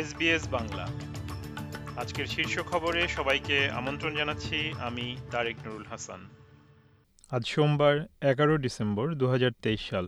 SBS Bangla. আজকের শীর্ষ খবরে সবাইকে আমন্ত্রণ জানাচ্ছি, আমি তারেক নুরুল হাসান। আজ সোমবার, এগারো ডিসেম্বর দু হাজার তেইশ সাল।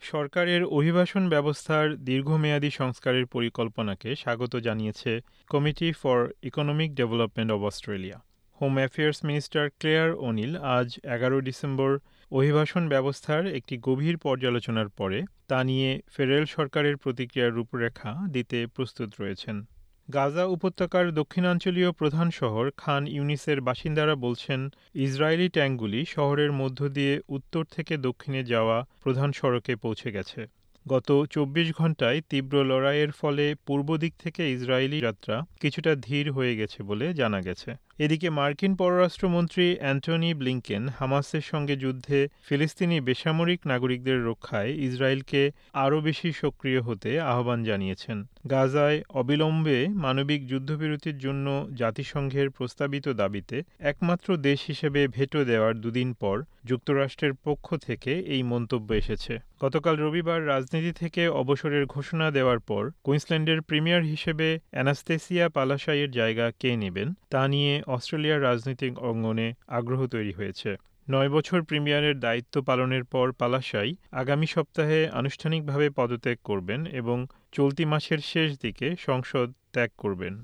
সরকারের অভিবাসন ব্যবস্থার দীর্ঘমেয়াদী সংস্কারের পরিকল্পনাকে স্বাগত জানিয়েছে committee for economic development of Australia. Home affairs minister Claire O'Neil আজ এগারো ডিসেম্বর অভিবাসন ব্যবস্থার একটি গভীর পর্যালোচনার পরে তা নিয়ে ফেডারেল সরকারের প্রতিক্রিয়ার রূপরেখা দিতে প্রস্তুত রয়েছেন। গাজা উপত্যকার দক্ষিণাঞ্চলীয় প্রধান শহর খান ইউনিসের বাসিন্দারা বলছেন, ইসরায়েলি ট্যাঙ্কগুলি শহরের মধ্য দিয়ে উত্তর থেকে দক্ষিণে যাওয়া প্রধান সড়কে পৌঁছে গেছে। গত চব্বিশ ঘন্টায় তীব্র লড়াইয়ের ফলে পূর্ব দিক থেকে ইসরায়েলি যাত্রা কিছুটা ধীর হয়ে গেছে বলে জানা গেছে। এদিকে মার্কিন পররাষ্ট্রমন্ত্রী অ্যান্টনি ব্লিংকেন হামাসের সঙ্গে যুদ্ধে ফিলিস্তিনি বেসামরিক নাগরিকদের রক্ষায় ইসরায়েলকে আরও বেশি সক্রিয় হতে আহ্বান জানিয়েছেন। গাজায় অবিলম্বে মানবিক যুদ্ধবিরতির জন্য জাতিসংঘের প্রস্তাবিত দাবিতে একমাত্র দেশ হিসেবে ভেটো দেওয়ার দুদিন পর যুক্তরাষ্ট্রের পক্ষ থেকে এই মন্তব্য এসেছে। গতকাল রবিবার রাজনীতি থেকে অবসরের ঘোষণা দেওয়ার পর কুইন্সল্যান্ডের প্রিমিয়ার হিসেবে অ্যানাস্তেসিয়া পালাশাইয়ের জায়গা কে নেবেন তা নিয়ে অস্ট্রেলিয়ার রাজনৈতিক অঙ্গনে আগ্রহ তৈরি হয়েছে। নয় বছর প্রিমিয়ারের দায়িত্ব পালনের পর পালাশাই আগামী সপ্তাহে আনুষ্ঠানিকভাবে পদত্যাগ করবেন এবং চলতি মাসের শেষ দিকে সংসদ ত্যাগ করবেন।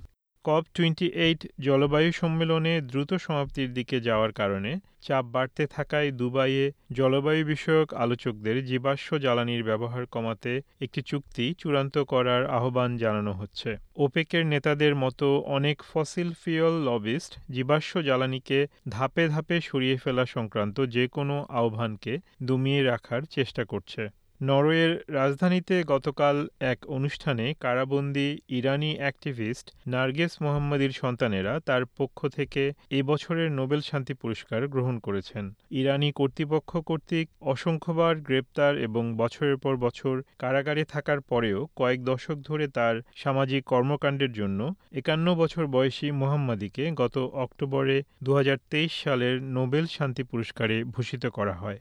কপ টোয়েন্টি এইট জলবায়ু সম্মেলনে দ্রুত সমাপ্তির দিকে যাওয়ার কারণে চাপ বাড়তে থাকায় দুবাইয়ে জলবায়ু বিষয়ক আলোচকদের জীবাশ্ম জ্বালানির ব্যবহার কমাতে একটি চুক্তি চূড়ান্ত করার আহ্বান জানানো হচ্ছে। ওপেকের নেতাদের মতো অনেক ফসিল ফিওল লবিস্ট জীবাশ্ম জ্বালানিকে ধাপে ধাপে সরিয়ে ফেলা সংক্রান্ত যে কোনো আহ্বানকে দমিয়ে রাখার চেষ্টা করছে। নরওয়ের রাজধানীতে গতকাল এক অনুষ্ঠানে কারাবন্দী ইরানি অ্যাক্টিভিস্ট নার্গেস মোহাম্মদীর সন্তানেরা তার পক্ষ থেকে এ বছরের নোবেল শান্তি পুরস্কার গ্রহণ করেছেন। ইরানি কর্তৃপক্ষ কর্তৃক অসংখ্যবার গ্রেপ্তার এবং বছরের পর বছর কারাগারে থাকার পরেও কয়েক দশক ধরে তার সামাজিক কর্মকাণ্ডের জন্য একান্ন বছর বয়সী মোহাম্মদীকে গত অক্টোবরে দু হাজার তেইশ সালের নোবেল শান্তি পুরস্কারে ভূষিত করা হয়।